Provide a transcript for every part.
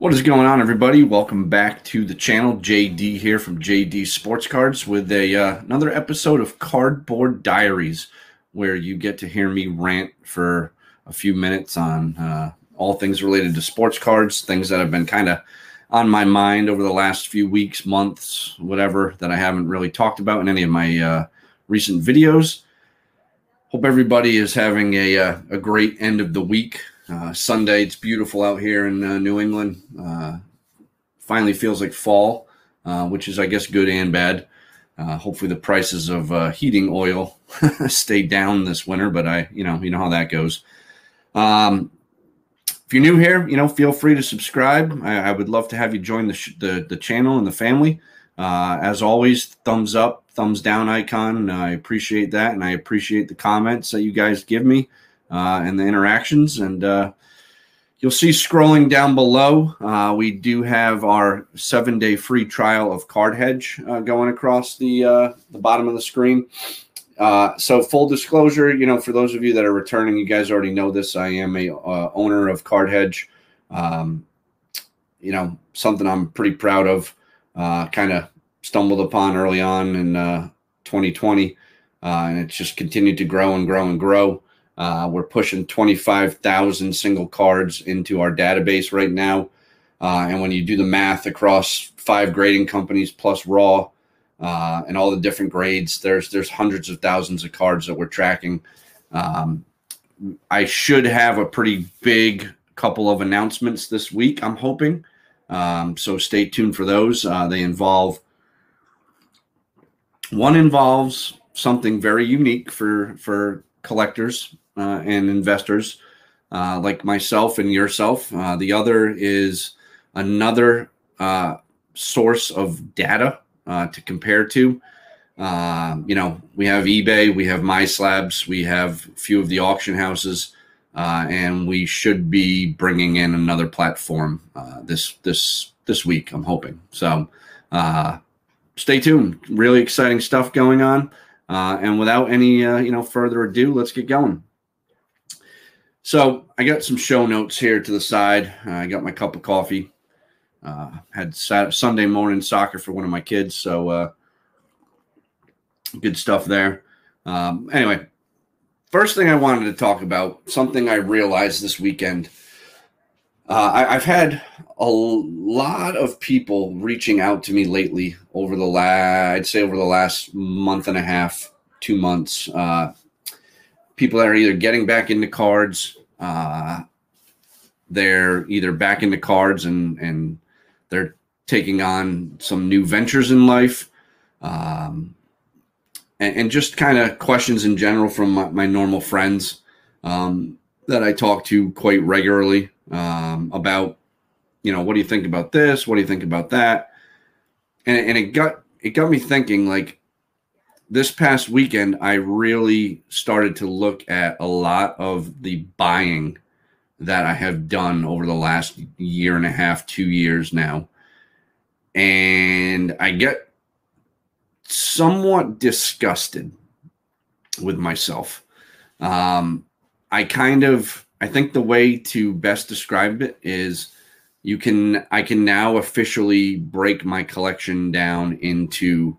What is going on, everybody? Welcome back to the channel. JD here from JD Sports Cards with a uh, another episode of Cardboard Diaries, where you get to hear me rant for a few minutes on uh, all things related to sports cards, things that have been kind of on my mind over the last few weeks, months, whatever that I haven't really talked about in any of my uh, recent videos. Hope everybody is having a, uh, a great end of the week. Uh, Sunday, it's beautiful out here in uh, New England. Uh, finally feels like fall, uh, which is, I guess, good and bad. Uh, hopefully, the prices of heating oil stay down this winter, but I, you know, you know how that goes. Um, if you're new here, you know, feel free to subscribe. I, I would love to have you join the sh- the, the channel and the family. as always, thumbs up, thumbs down icon. I appreciate that, and I appreciate the comments that you guys give me uh, and the interactions. And uh, you'll see scrolling down below, uh, we do have our seven day free trial of Card Hedge uh, going across the uh, the bottom of the screen. Uh, so full disclosure, you know, for those of you that are returning, you guys already know this. I am a owner of Card Hedge. Um, you know, something I'm pretty proud of. kind of stumbled upon early on in 2020, and it's just continued to grow and grow and grow. Uh, we're pushing 25,000 single cards into our database right now. Uh, and when you do the math across five grading companies plus raw uh, and all the different grades, there's there's hundreds of thousands of cards that we're tracking. Um, I should have a pretty big couple of announcements this week. I'm hoping. Um, so stay tuned for those. Uh, they involve one involves something very unique for for collectors uh, and investors uh, like myself and yourself. Uh, the other is another uh, source of data uh, to compare to. Um, you know, we have eBay, we have MySlabs, we have a few of the auction houses, uh, and we should be bringing in another platform this this this week. I'm hoping so. stay tuned. Really exciting stuff going on. and without any you know further ado, let's get going. So I got some show notes here to the side. Uh, I got my cup of coffee. Uh, had Saturday, Sunday morning soccer for one of my kids, so uh, good stuff there. Um, anyway, first thing I wanted to talk about something I realized this weekend. Uh, I, have had a lot of people reaching out to me lately over the last, I'd say over the last month and a half, two months. Uh, people that are either getting back into cards, uh, they're either back into cards and and they're taking on some new ventures in life, um, and, and, just kind of questions in general from my, my normal friends um, that I talk to quite regularly um, about, you know, what do you think about this? What do you think about that? And, and it got it got me thinking like this past weekend, I really started to look at a lot of the buying that I have done over the last year and a half, two years now. And I get somewhat disgusted with myself. Um, I kind of, I think the way to best describe it is you can, I can now officially break my collection down into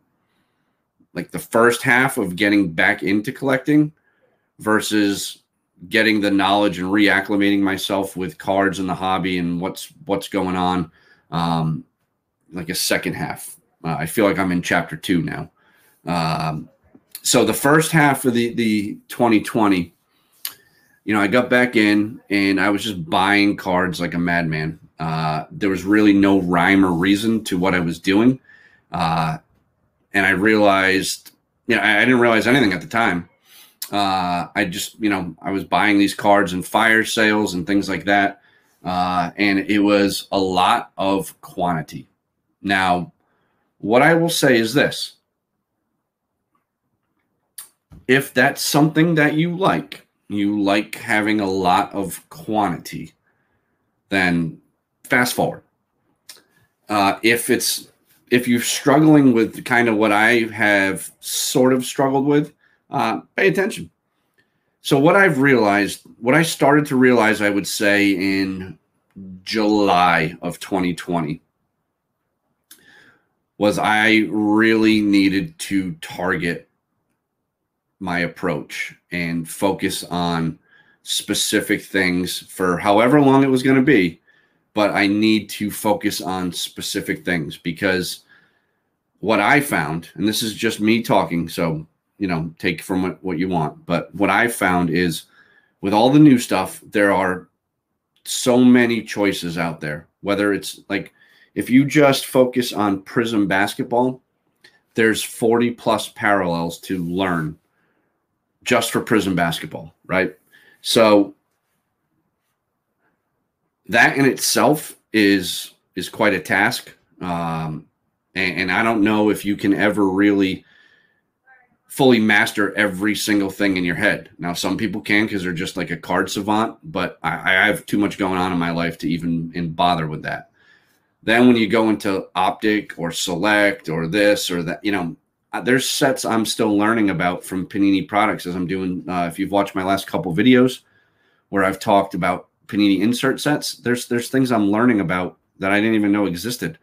like the first half of getting back into collecting versus getting the knowledge and reacclimating myself with cards and the hobby and what's what's going on um like a second half. Uh, i feel like i'm in chapter two now. Um so the first half of the the 2020 you know i got back in and i was just buying cards like a madman. Uh there was really no rhyme or reason to what i was doing. Uh and I realized, you know, I, I didn't realize anything at the time. Uh, I just, you know, I was buying these cards and fire sales and things like that. Uh, and it was a lot of quantity. Now, what I will say is this if that's something that you like, you like having a lot of quantity, then fast forward. Uh, if it's if you're struggling with kind of what I have sort of struggled with, uh, pay attention. So, what I've realized, what I started to realize, I would say in July of 2020 was I really needed to target my approach and focus on specific things for however long it was going to be. But I need to focus on specific things because what I found, and this is just me talking, so you know, take from what you want. But what I found is with all the new stuff, there are so many choices out there. Whether it's like if you just focus on Prism basketball, there's 40 plus parallels to learn just for Prism basketball, right? So that in itself is is quite a task, um, and, and I don't know if you can ever really fully master every single thing in your head. Now, some people can because they're just like a card savant, but I, I, have too much going on in my life to even in bother with that. Then when you go into optic or select or this or that, you know, there's sets I'm still learning about from Panini products as I'm doing. Uh, if you've watched my last couple videos where I've talked about Panini insert sets, there's there's things I'm learning about that I didn't even know existed.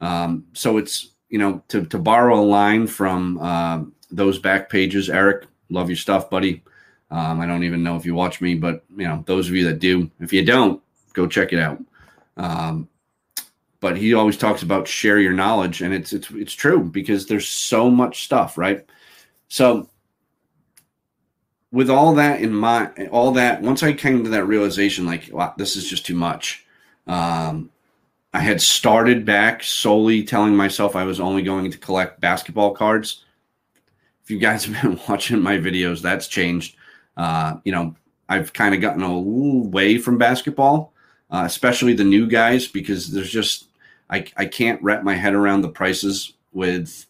Um, so it's you know to to borrow a line from uh, those back pages, Eric, love your stuff, buddy. Um, I don't even know if you watch me, but you know those of you that do, if you don't, go check it out. Um, but he always talks about share your knowledge and it's it's it's true because there's so much stuff right so with all that in mind all that once i came to that realization like wow, this is just too much. Um, i had started back solely telling myself i was only going to collect basketball cards. If you guys have been watching my videos that's changed. Uh, you know i've kind of gotten away from basketball uh, especially the new guys because there's just I, I can't wrap my head around the prices with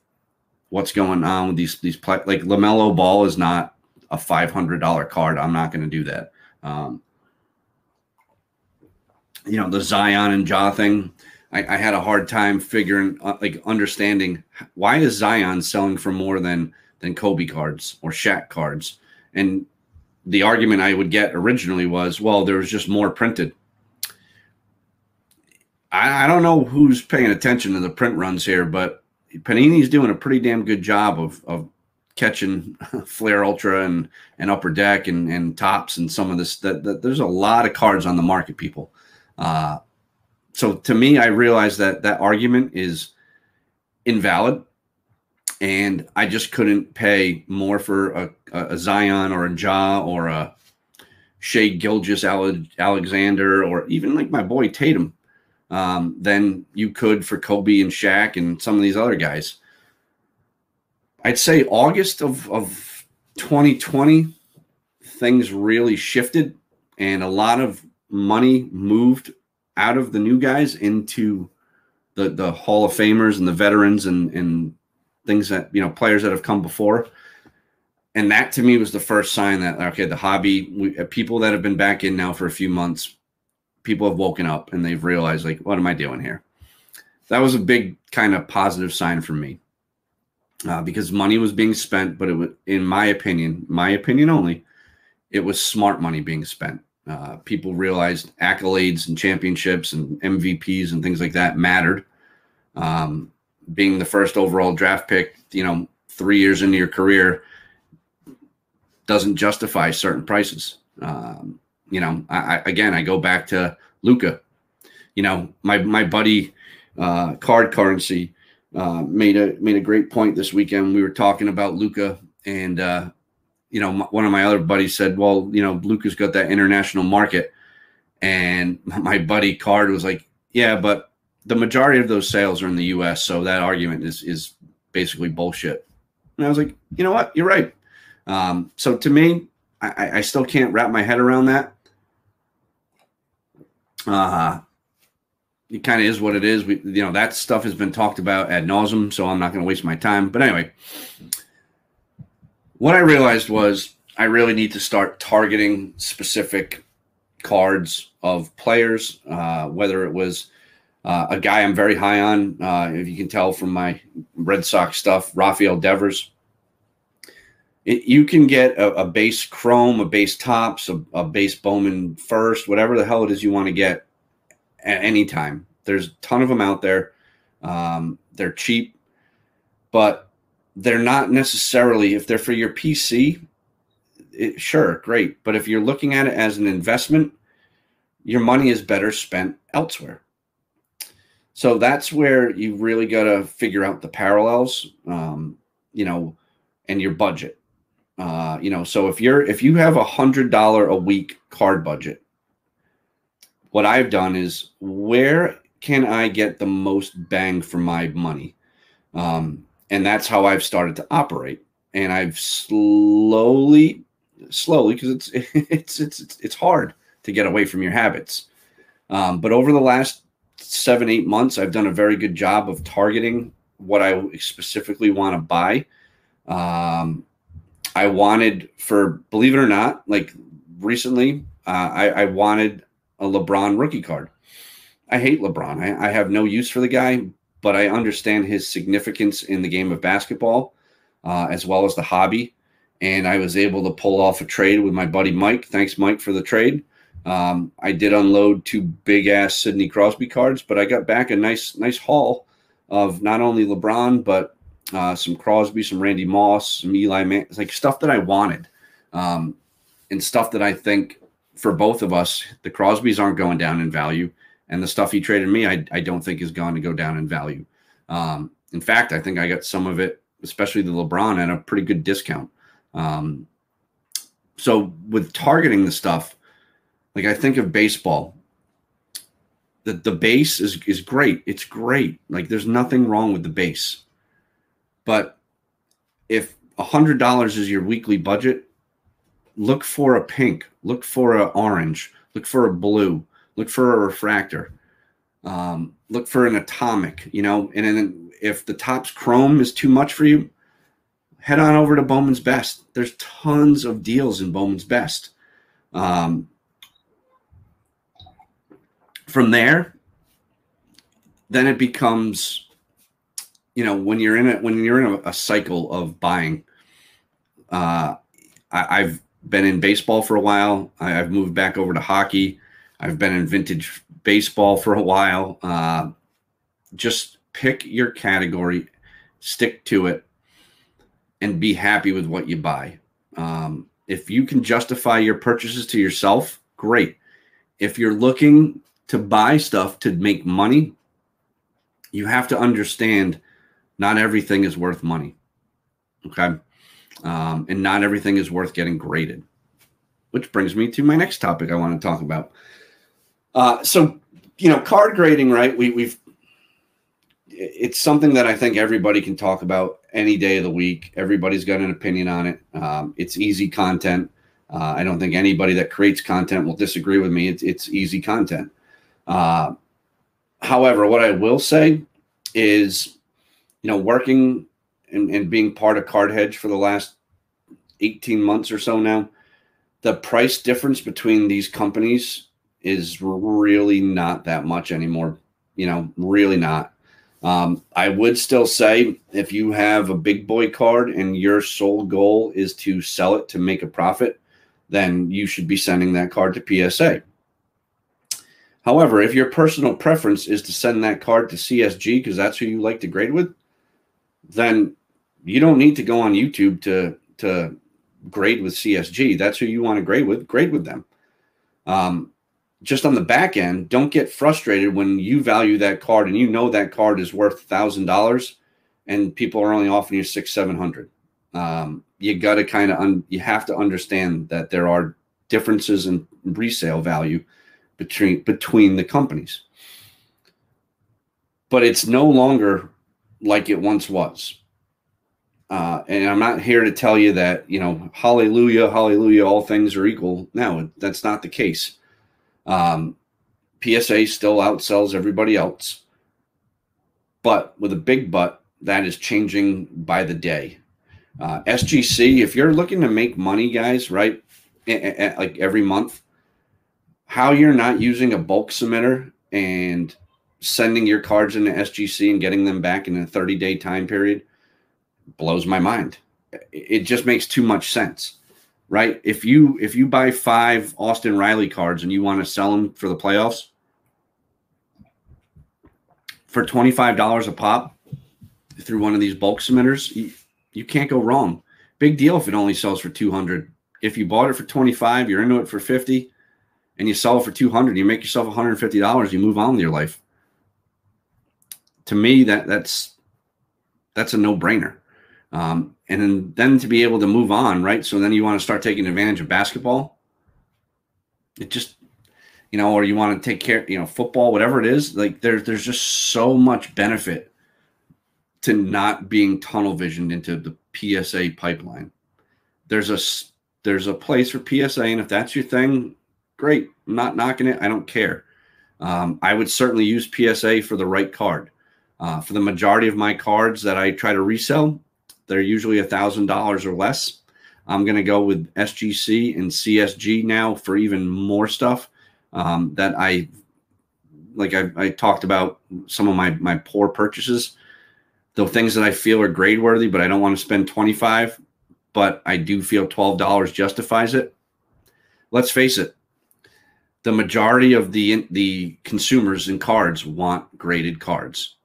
what's going on with these these like LaMelo Ball is not a five hundred dollar card. I'm not going to do that. Um, you know the Zion and Ja thing. I, I had a hard time figuring uh, like understanding why is Zion selling for more than than Kobe cards or Shaq cards, and the argument I would get originally was, well, there was just more printed. I, I don't know who's paying attention to the print runs here, but Panini's doing a pretty damn good job of of catching Fleer Ultra and and Upper Deck and and Topps and some of this. That, that there's a lot of cards on the market, people. Uh, so to me, I realized that that argument is invalid, and I just couldn't pay more for a, a Zion or a Ja or a Shai Gilgeous Alexander or even like my boy Tatum um, than you could for Kobe and Shaq and some of these other guys. I'd say August of, of 2020, things really shifted and a lot of money moved out of the new guys into the, the Hall of Famers and the veterans and, and things that, you know, players that have come before. And that to me was the first sign that, okay, the hobby, we, uh, people that have been back in now for a few months people have woken up and they've realized like what am i doing here that was a big kind of positive sign for me uh, because money was being spent but it was in my opinion my opinion only it was smart money being spent. Uh, people realized accolades and championships and mvps and things like that mattered. Um, being the first overall draft pick you know three years into your career doesn't justify certain prices. Um, you know, I, I again I go back to Luka. You know, my my buddy uh, Card Currency uh, made a made a great point this weekend. We were talking about Luka, and uh, you know, one of my other buddies said, "Well, you know, Luka's got that international market," and my buddy Card was like, "Yeah, but the majority of those sales are in the U.S., so that argument is is basically bullshit." And I was like, "You know what? You're right." Um, so to me, I, I still can't wrap my head around that uh, it kind of is what it is. We, you know, that stuff has been talked about ad nauseum, so I'm not going to waste my time. But anyway, what I realized was I really need to start targeting specific cards of players, uh, whether it was uh, a guy I'm very high on, uh, if you can tell from my Red Sox stuff, Rafael Devers. It, you can get a, a, base Chrome, a base Topps, a, a base Bowman first, whatever the hell it is you want to get at any time. There's a ton of them out there. Um, they're cheap, but they're not necessarily, if they're for your PC, it, sure, great. But if you're looking at it as an investment, your money is better spent elsewhere. So that's where you really got to figure out the parallels, um, you know, and your budget. Uh, you know, so if you're if you have a hundred dollar a week card budget, what I've done is where can I get the most bang for my money? Um, and that's how I've started to operate. And I've slowly, slowly, because it's it's it's it's hard to get away from your habits. Um, but over the last seven eight months, I've done a very good job of targeting what I specifically want to buy. Um, I wanted for believe it or not, like recently, uh, I, I wanted a LeBron rookie card. I hate LeBron. I, I, have no use for the guy, but I understand his significance in the game of basketball uh, as well as the hobby. And I was able to pull off a trade with my buddy Mike. Thanks, Mike, for the trade. Um, I did unload two big ass Sidney Crosby cards, but I got back a nice, nice haul of not only LeBron, but uh, some Crosby, some Randy Moss, some Eli Man, like stuff that I wanted, um, and stuff that I think for both of us, the Crosbys aren't going down in value, and the stuff he traded me, I, I don't think is going to go down in value. Um, in fact, I think I got some of it, especially the LeBron, at a pretty good discount. Um, so with targeting the stuff, like I think of baseball, the the base is is great. It's great. Like there's nothing wrong with the base. But if hundred dollars is your weekly budget, look for a pink, look for an orange, look for a blue, look for a refractor, um, look for an atomic, you know, and then if the Topps chrome is too much for you, head on over to Bowman's Best. There's tons of deals in Bowman's Best. Um, from there, then it becomes, you know, when you're in it, when you're in a, a cycle of buying, uh, I, have been in baseball for a while. I, have moved back over to hockey. I've been in vintage baseball for a while. Uh, just pick your category, stick to it, and be happy with what you buy. Um, if you can justify your purchases to yourself, great. If you're looking to buy stuff to make money, you have to understand not everything is worth money. Okay. Um, and not everything is worth getting graded, which brings me to my next topic I want to talk about. Uh, so, you know, card grading, right? We, we've, it's something that I think everybody can talk about any day of the week. Everybody's got an opinion on it. Um, it's easy content. Uh, I don't think anybody that creates content will disagree with me. It's, it's easy content. Uh, however, what I will say is, you know, working and, and being part of Card Hedge for the last 18 months or so now, the price difference between these companies is really not that much anymore. You know, really not. Um, I would still say if you have a big boy card and your sole goal is to sell it to make a profit, then you should be sending that card to PSA. However, if your personal preference is to send that card to CSG because that's who you like to grade with, then you don't need to go on YouTube to to grade with CSG. That's who you want to grade with. Grade with them. Um, just on the back end, don't get frustrated when you value that card and you know that card is worth thousand dollars, and people are only offering you six, seven hundred. Um, you got to kind of un- you have to understand that there are differences in resale value between between the companies. But it's no longer like it once was. Uh, and I'm not here to tell you that, you know, hallelujah, hallelujah, all things are equal. No, that's not the case. Um, PSA still outsells everybody else. But with a big but, that is changing by the day. Uh, SGC, if you're looking to make money, guys, right, like every month, how you're not using a bulk submitter and sending your cards into SGC and getting them back in a 30 day time period blows my mind. It just makes too much sense, right? If you if you buy five Austin Riley cards and you want to sell them for the playoffs, for $25 a pop through one of these bulk submitters, you, you can't go wrong. Big deal if it only sells for 200. If you bought it for 25, you're into it for 50 and you sell it for 200, you make yourself $150, you move on with your life. To me, that that's that's a no-brainer. Um, and then, then to be able to move on, right? So then you want to start taking advantage of basketball. It just you know, or you want to take care, you know, football, whatever it is, like there's there's just so much benefit to not being tunnel visioned into the PSA pipeline. There's a there's a place for PSA, and if that's your thing, great. I'm not knocking it. I don't care. Um, I would certainly use PSA for the right card. Uh, for the majority of my cards that I try to resell, they're usually a thousand dollars or less. I'm going to go with SGC and CSG now for even more stuff um, that I like I, I, talked about some of my my poor purchases. The things that i feel are grade worthy but i don't want to spend 25 but i do feel $12 justifies it. Let's face it the majority of the the consumers in cards want graded cards.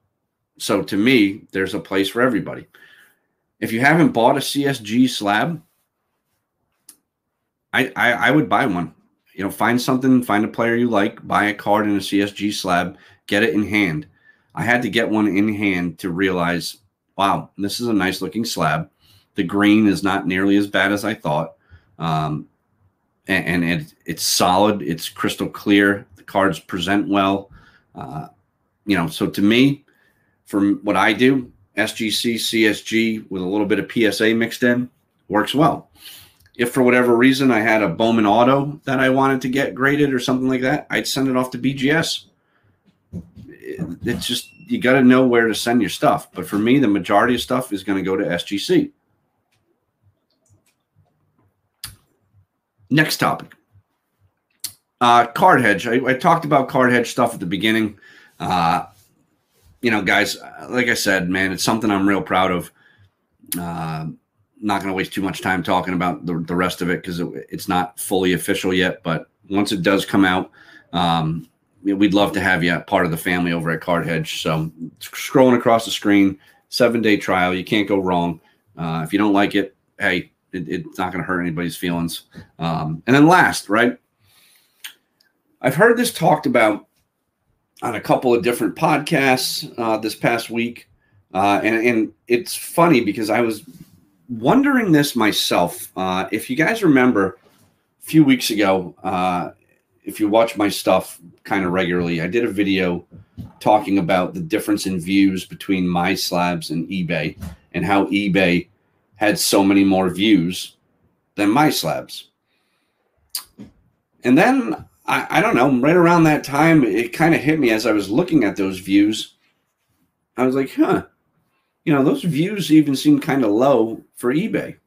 So to me there's a place for everybody if you haven't bought a csg slab I, I, I would buy one you know, find something, find a player you like, buy a card in a CSG slab, get it in hand. I had to get one in hand to realize, wow, this is a nice looking slab. The green is not nearly as bad as I thought. Um, and, and it, it's solid, it's crystal clear. The cards present well. Uh, you know, so to me, from what I do, SGC, CSG with a little bit of PSA mixed in works well if for whatever reason I had a Bowman auto that I wanted to get graded or something like that, I'd send it off to BGS. It's just you got to know where to send your stuff. But for me, the majority of stuff is going to go to SGC. Next topic. Uh, card hedge. I, I, talked about card hedge stuff at the beginning. Uh, you know, guys, like I said, man, it's something I'm real proud of. Uh, not going to waste too much time talking about the, the rest of it because it, it's not fully official yet. But once it does come out, um, we'd love to have you part of the family over at Card Hedge. So scrolling across the screen, seven day trial. You can't go wrong. Uh, if you don't like it, hey, it, it's not going to hurt anybody's feelings. Um, and then last, right? I've heard this talked about on a couple of different podcasts uh, this past week. Uh, and, and it's funny because I was wondering this myself. Uh, if you guys remember a few weeks ago, uh, if you watch my stuff kind of regularly, I did a video talking about the difference in views between MySlabs and eBay and how eBay had so many more views than MySlabs. And then I, I don't know, right around that time, it kind of hit me as I was looking at those views. I was like, huh, you know, those views even seem kind of low for eBay.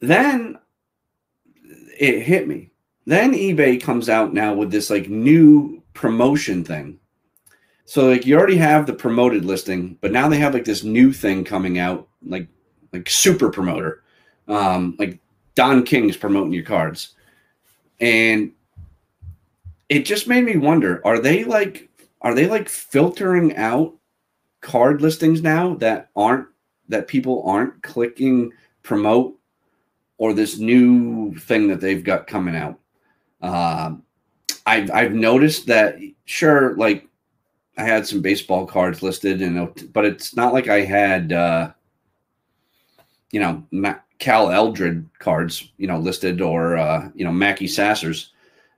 Then it hit me. Then eBay comes out now with this like new promotion thing. So like you already have the promoted listing, but now they have like this new thing coming out, like like super promoter. Um, like Don King's promoting your cards. And it just made me wonder, are they like are they like filtering out card listings now that aren't that people aren't clicking promote or this new thing that they've got coming out. Uh, I've I've noticed that sure, like I had some baseball cards listed, and but it's not like I had uh, you know Cal Eldred cards, you know, listed or uh, you know Mackey Sassers.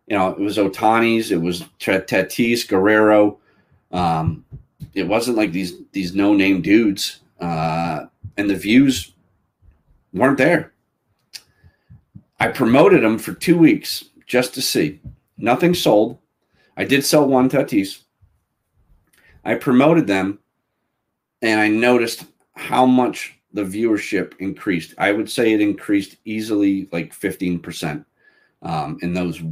You know, it was Ohtani's, it was Tatis, Guerrero. Um, it wasn't like these these no name dudes, uh, and the views weren't there. I promoted them for two weeks just to see. Nothing sold. I did sell one Tatis. I promoted them, and I noticed how much the viewership increased. I would say it increased easily like 15% um, in those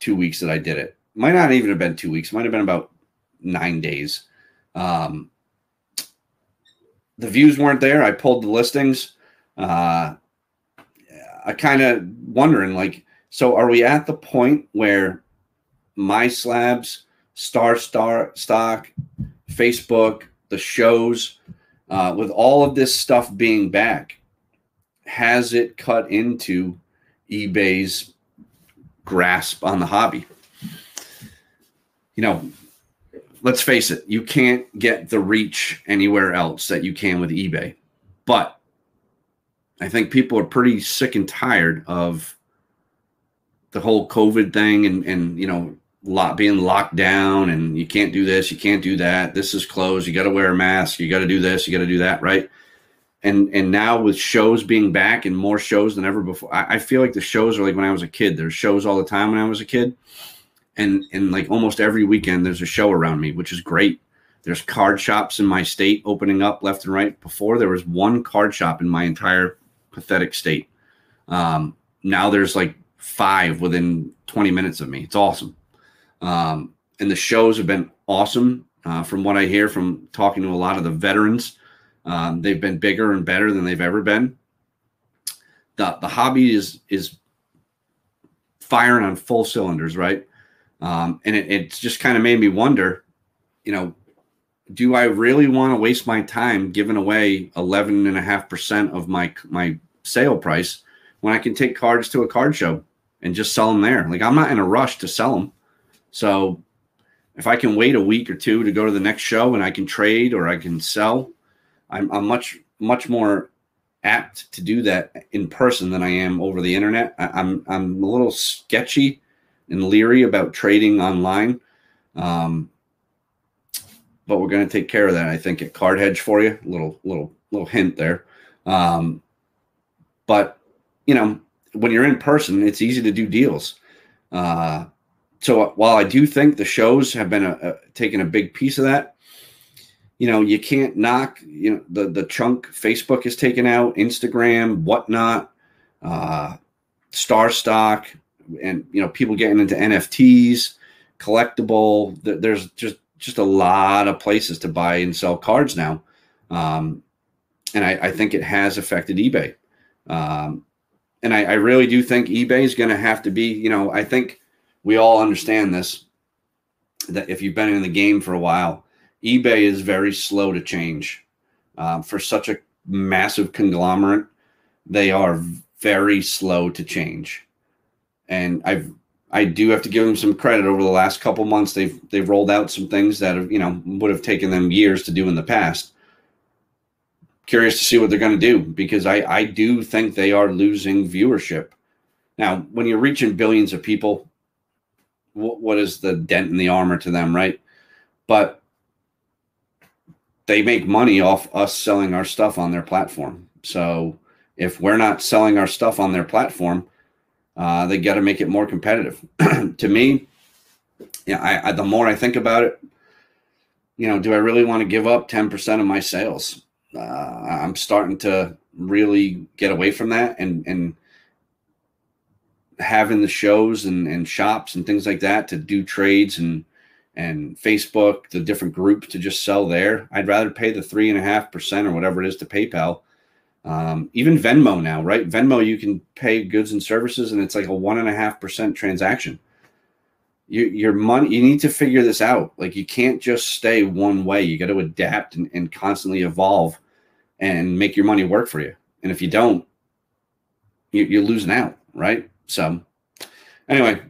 two weeks that I did it. Might not even have been two weeks, might have been about nine days. Um, the views weren't there. I pulled the listings. Uh, I kind of wondering like, so are we at the point where MySlabs Star Star Stock, Facebook, the shows, uh, with all of this stuff being back, has it cut into eBay's grasp on the hobby? You know, let's face it, you can't get the reach anywhere else that you can with eBay. But I think people are pretty sick and tired of the whole COVID thing and and you know lot being locked down and you can't do this, you can't do that. This is closed. You got to wear a mask. You got to do this. You got to do that. Right. And and now with shows being back and more shows than ever before, I, I feel like the shows are like when I was a kid. There's shows all the time when I was a kid, and and like almost every weekend there's a show around me, which is great. There's card shops in my state opening up left and right. Before there was one card shop in my entire pathetic state. Um, now there's like five within 20 minutes of me. It's awesome. Um, and the shows have been awesome. Uh, from what I hear from talking to a lot of the veterans, um, they've been bigger and better than they've ever been. The, the hobby is is firing on full cylinders, right? Um, and it, it's just kind of made me wonder, you know, do I really want to waste my time giving away 11.5% of my, my sale price when I can take cards to a card show and just sell them there? Like, I'm not in a rush to sell them. So if I can wait a week or two to go to the next show and I can trade or I can sell, I'm, I'm much much more apt to do that in person than I am over the internet. I, am I'm, I'm a little sketchy and leery about trading online, um, but we're going to take care of that. I think at Card Hedge for you. Little little little hint there. Um, but you know, when you're in person, it's easy to do deals. Uh, so while I do think the shows have been a, a, taking a big piece of that, you know, you can't knock, you know, the, the chunk Facebook is taken out, Instagram, whatnot, uh, Star Stock, and, you know, people getting into NFTs, collectible. There's just, just a lot of places to buy and sell cards now. Um, and I, I, think it has affected eBay. Um, and I, I really do think eBay is going to have to be, you know, I think we all understand this that if you've been in the game for a while, eBay is very slow to change. Um, for such a massive conglomerate, they are very slow to change. And I've I do have to give them some credit over the last couple months. They've they've rolled out some things that have you know would have taken them years to do in the past. Curious to see what they're going to do because I I do think they are losing viewership. Now, when you're reaching billions of people, what, what is the dent in the armor to them, right? But they make money off us selling our stuff on their platform. So if we're not selling our stuff on their platform, uh, they got to make it more competitive. to me, yeah, I, I, the more I think about it, you know, do I really want to give up 10% of my sales? Uh, I'm starting to really get away from that and, and having the shows and, and shops and things like that to do trades and and Facebook, the different groups to just sell there. I'd rather pay the three and a half percent or whatever it is to PayPal. Um, even Venmo now, right? Venmo, you can pay goods and services, and it's like a one and a half percent transaction. You, your money, you need to figure this out. Like you can't just stay one way. You got to adapt and, and constantly evolve and make your money work for you. And if you don't, you, you're losing out, right? So, anyway,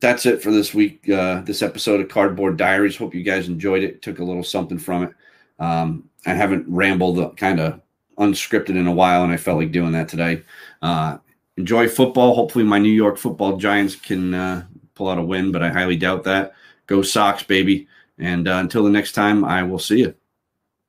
that's it for this week. Uh, this episode of Cardboard Diaries. Hope you guys enjoyed it. Took a little something from it. Um, I haven't rambled kind of unscripted in a while, and I felt like doing that today. Uh, enjoy football. Hopefully, my New York Football Giants can uh, pull out a win, but I highly doubt that. Go Sox, baby! And uh, until the next time, I will see you.